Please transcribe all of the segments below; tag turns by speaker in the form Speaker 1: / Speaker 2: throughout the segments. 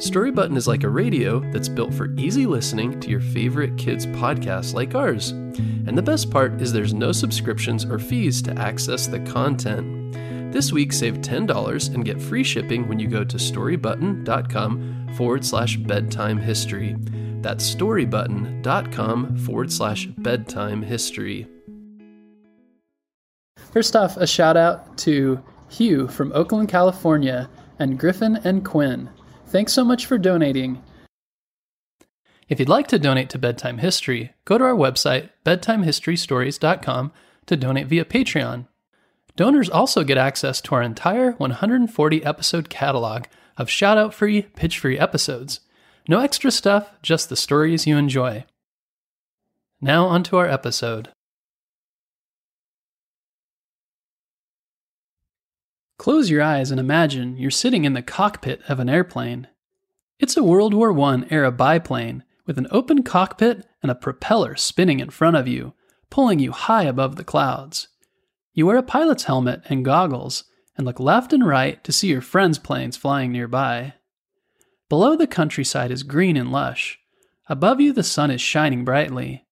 Speaker 1: Story Button is like a radio that's built for easy listening to your favorite kids' podcasts like ours. And the best part is there's no subscriptions or fees to access the content. This week, save $10 and get free shipping when you go to storybutton.com forward slash bedtime history. That's storybutton.com forward slash bedtime history.
Speaker 2: First off, a shout out to Hugh from Oakland, California, and Griffin and Quinn. Thanks so much for donating. If you'd like to donate to Bedtime History, go to our website, bedtimehistorystories.com, to donate via Patreon. Donors also get access to our entire 140 episode catalog of shout out free, pitch free episodes. No extra stuff, just the stories you enjoy. Now, onto our episode. Close your eyes and imagine you're sitting in the cockpit of an airplane. It's a World War I era biplane with an open cockpit and a propeller spinning in front of you, pulling you high above the clouds. You wear a pilot's helmet and goggles and look left and right to see your friends' planes flying nearby. Below the countryside is green and lush. Above you, the sun is shining brightly.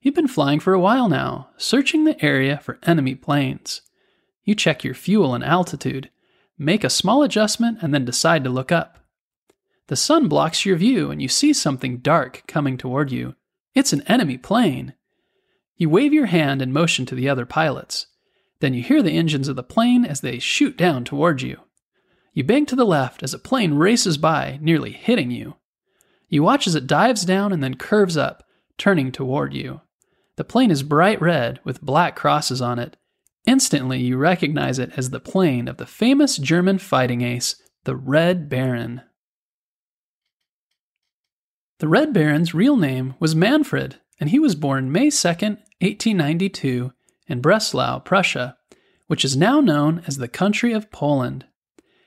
Speaker 2: You've been flying for a while now, searching the area for enemy planes. You check your fuel and altitude, make a small adjustment, and then decide to look up. The sun blocks your view, and you see something dark coming toward you. It's an enemy plane. You wave your hand and motion to the other pilots. Then you hear the engines of the plane as they shoot down toward you. You bank to the left as a plane races by, nearly hitting you. You watch as it dives down and then curves up, turning toward you. The plane is bright red with black crosses on it. Instantly, you recognize it as the plane of the famous German fighting ace, the Red Baron. The Red Baron's real name was Manfred, and he was born May 2, 1892, in Breslau, Prussia, which is now known as the country of Poland.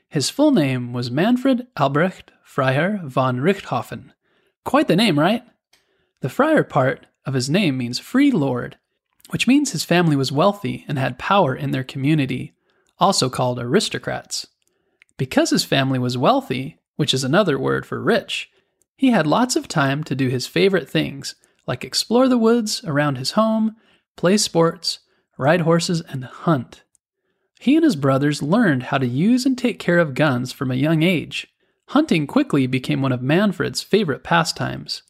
Speaker 2: His full name was Manfred Albrecht Freiherr von Richthofen. Quite the name, right? The Freiherr part of his name means free lord, which means his family was wealthy and had power in their community, also called aristocrats. Because his family was wealthy, which is another word for rich, he had lots of time to do his favorite things, like explore the woods around his home, play sports, ride horses, and hunt. He and his brothers learned how to use and take care of guns from a young age. Hunting quickly became one of Manfred's favorite pastimes.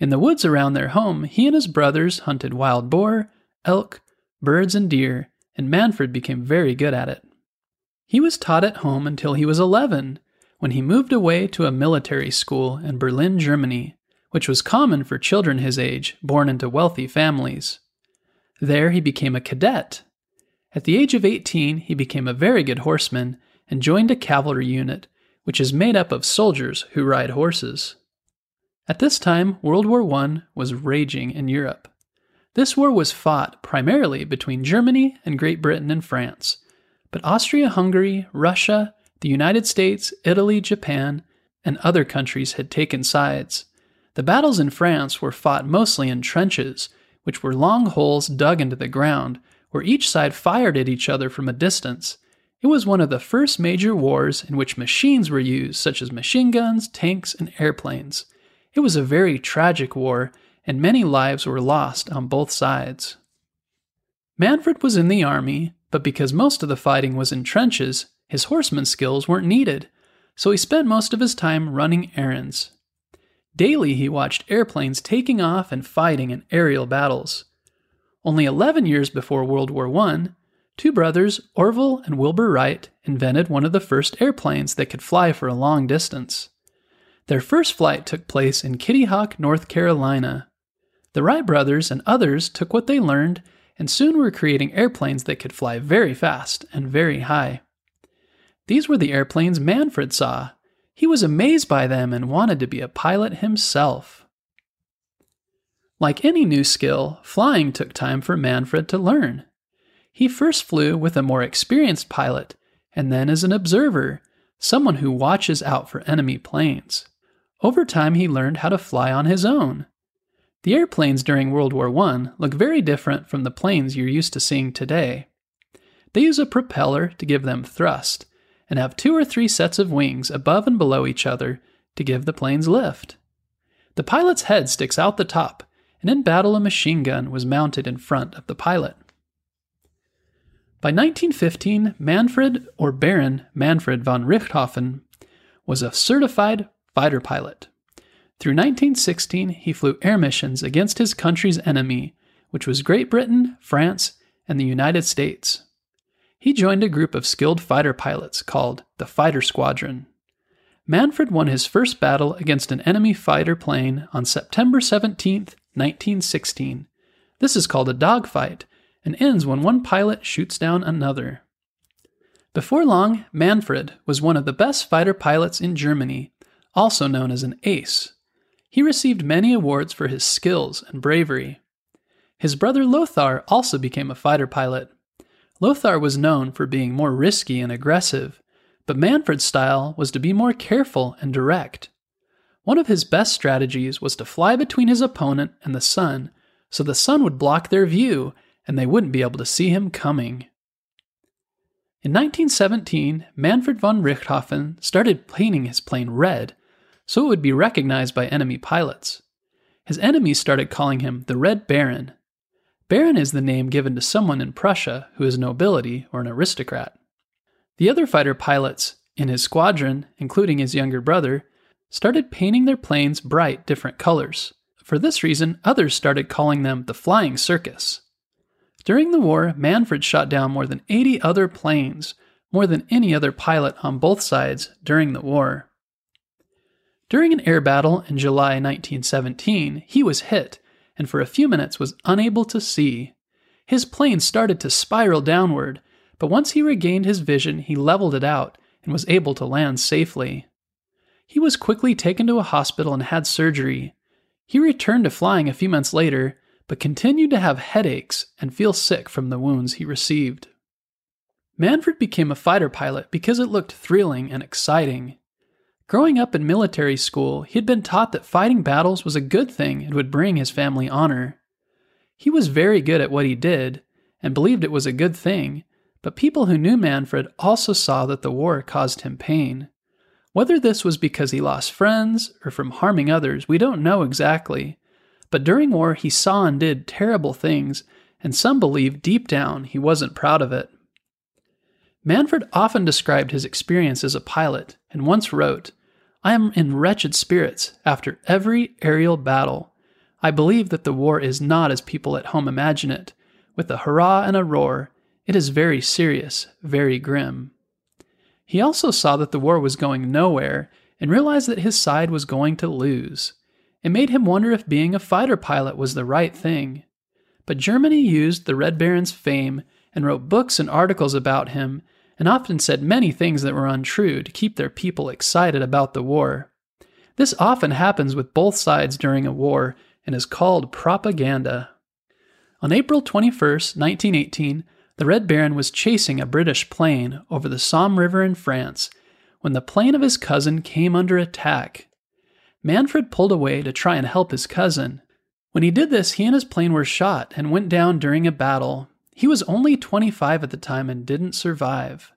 Speaker 2: In the woods around their home, he and his brothers hunted wild boar, elk, birds, and deer, and Manfred became very good at it. He was taught at home until he was 11, when he moved away to a military school in Berlin, Germany, which was common for children his age born into wealthy families. There he became a cadet at the age of 18, he became a very good horseman and joined a cavalry unit, which is made up of soldiers who ride horses. At this time, World War I was raging in Europe. This war was fought primarily between Germany and Great Britain and France, but Austria Hungary, Russia, the United States, Italy, Japan, and other countries had taken sides. The battles in France were fought mostly in trenches, which were long holes dug into the ground where each side fired at each other from a distance. It was one of the first major wars in which machines were used, such as machine guns, tanks, and airplanes. It was a very tragic war, and many lives were lost on both sides. Manfred was in the army, but because most of the fighting was in trenches, his horseman skills weren't needed, so he spent most of his time running errands. Daily, he watched airplanes taking off and fighting in aerial battles. Only 11 years before World War I, two brothers, Orville and Wilbur Wright, invented one of the first airplanes that could fly for a long distance. Their first flight took place in Kitty Hawk, North Carolina. The Wright brothers and others took what they learned and soon were creating airplanes that could fly very fast and very high. These were the airplanes Manfred saw. He was amazed by them and wanted to be a pilot himself. Like any new skill, flying took time for Manfred to learn. He first flew with a more experienced pilot, and then as an observer, someone who watches out for enemy planes. Over time, he learned how to fly on his own. The airplanes during World War I look very different from the planes you're used to seeing today. They use a propeller to give them thrust, and have two or three sets of wings above and below each other to give the planes lift. The pilot's head sticks out the top, and in battle, a machine gun was mounted in front of the pilot. By 1915, Manfred or Baron Manfred von Richthofen was a certified fighter pilot. Through 1916, he flew air missions against his country's enemy, which was Great Britain, France, and the United States. He joined a group of skilled fighter pilots called the Fighter Squadron. Manfred won his first battle against an enemy fighter plane on September 17, 1916. This is called a dogfight and ends when one pilot shoots down another. Before long, Manfred was one of the best fighter pilots in Germany, also known as an ace. He received many awards for his skills and bravery. His brother Lothar also became a fighter pilot. Lothar was known for being more risky and aggressive, but Manfred's style was to be more careful and direct. One of his best strategies was to fly between his opponent and the sun so the sun would block their view and they wouldn't be able to see him coming. In 1917, Manfred von Richthofen started painting his plane red so it would be recognized by enemy pilots. His enemies started calling him the Red Baron. Baron is the name given to someone in Prussia who is nobility or an aristocrat. The other fighter pilots in his squadron, including his younger brother, started painting their planes bright different colors. For this reason, others started calling them the Flying Circus. During the war, Manfred shot down more than 80 other planes, more than any other pilot on both sides during the war. During an air battle in July 1917, he was hit and for a few minutes was unable to see. His plane started to spiral downward, but once he regained his vision, he leveled it out and was able to land safely. He was quickly taken to a hospital and had surgery. He returned to flying a few months later but continued to have headaches and feel sick from the wounds he received. Manfred became a fighter pilot because it looked thrilling and exciting. Growing up in military school, he had been taught that fighting battles was a good thing and would bring his family honor. He was very good at what he did and believed it was a good thing, but people who knew Manfred also saw that the war caused him pain. Whether this was because he lost friends or from harming others, we don't know exactly, but during war, he saw and did terrible things, and some believe deep down he wasn't proud of it. Manfred often described his experience as a pilot, and once wrote, I am in wretched spirits after every aerial battle. I believe that the war is not as people at home imagine it, with a hurrah and a roar. It is very serious, very grim. He also saw that the war was going nowhere and realized that his side was going to lose. It made him wonder if being a fighter pilot was the right thing. But Germany used the Red Baron's fame and wrote books and articles about him, and often said many things that were untrue to keep their people excited about the war. This often happens with both sides during a war and is called propaganda. On April 21, 1918, the Red Baron was chasing a British plane over the Somme River in France when the plane of his cousin came under attack. Manfred pulled away to try and help his cousin. When he did this, he and his plane were shot and went down during a battle. He was only 25 at the time and didn't survive.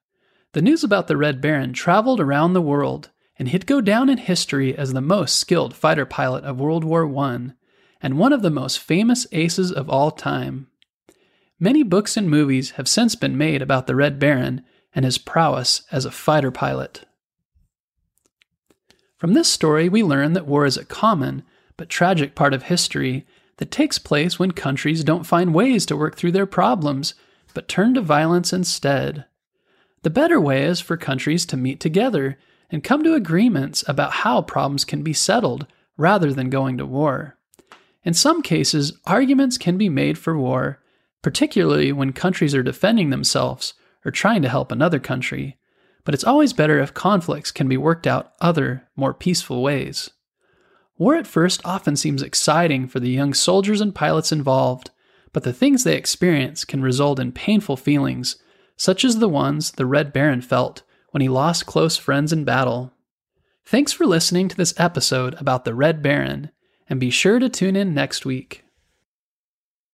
Speaker 2: The news about the Red Baron traveled around the world, and he'd go down in history as the most skilled fighter pilot of World War I and one of the most famous aces of all time. Many books and movies have since been made about the Red Baron and his prowess as a fighter pilot. From this story, we learn that war is a common but tragic part of history that takes place when countries don't find ways to work through their problems, but turn to violence instead. The better way is for countries to meet together and come to agreements about how problems can be settled rather than going to war. In some cases, arguments can be made for war, particularly when countries are defending themselves or trying to help another country but it's always better if conflicts can be worked out other, more peaceful ways. War at first often seems exciting for the young soldiers and pilots involved, but the things they experience can result in painful feelings, such as the ones the Red Baron felt when he lost close friends in battle. Thanks for listening to this episode about the Red Baron, and be sure to tune in next week.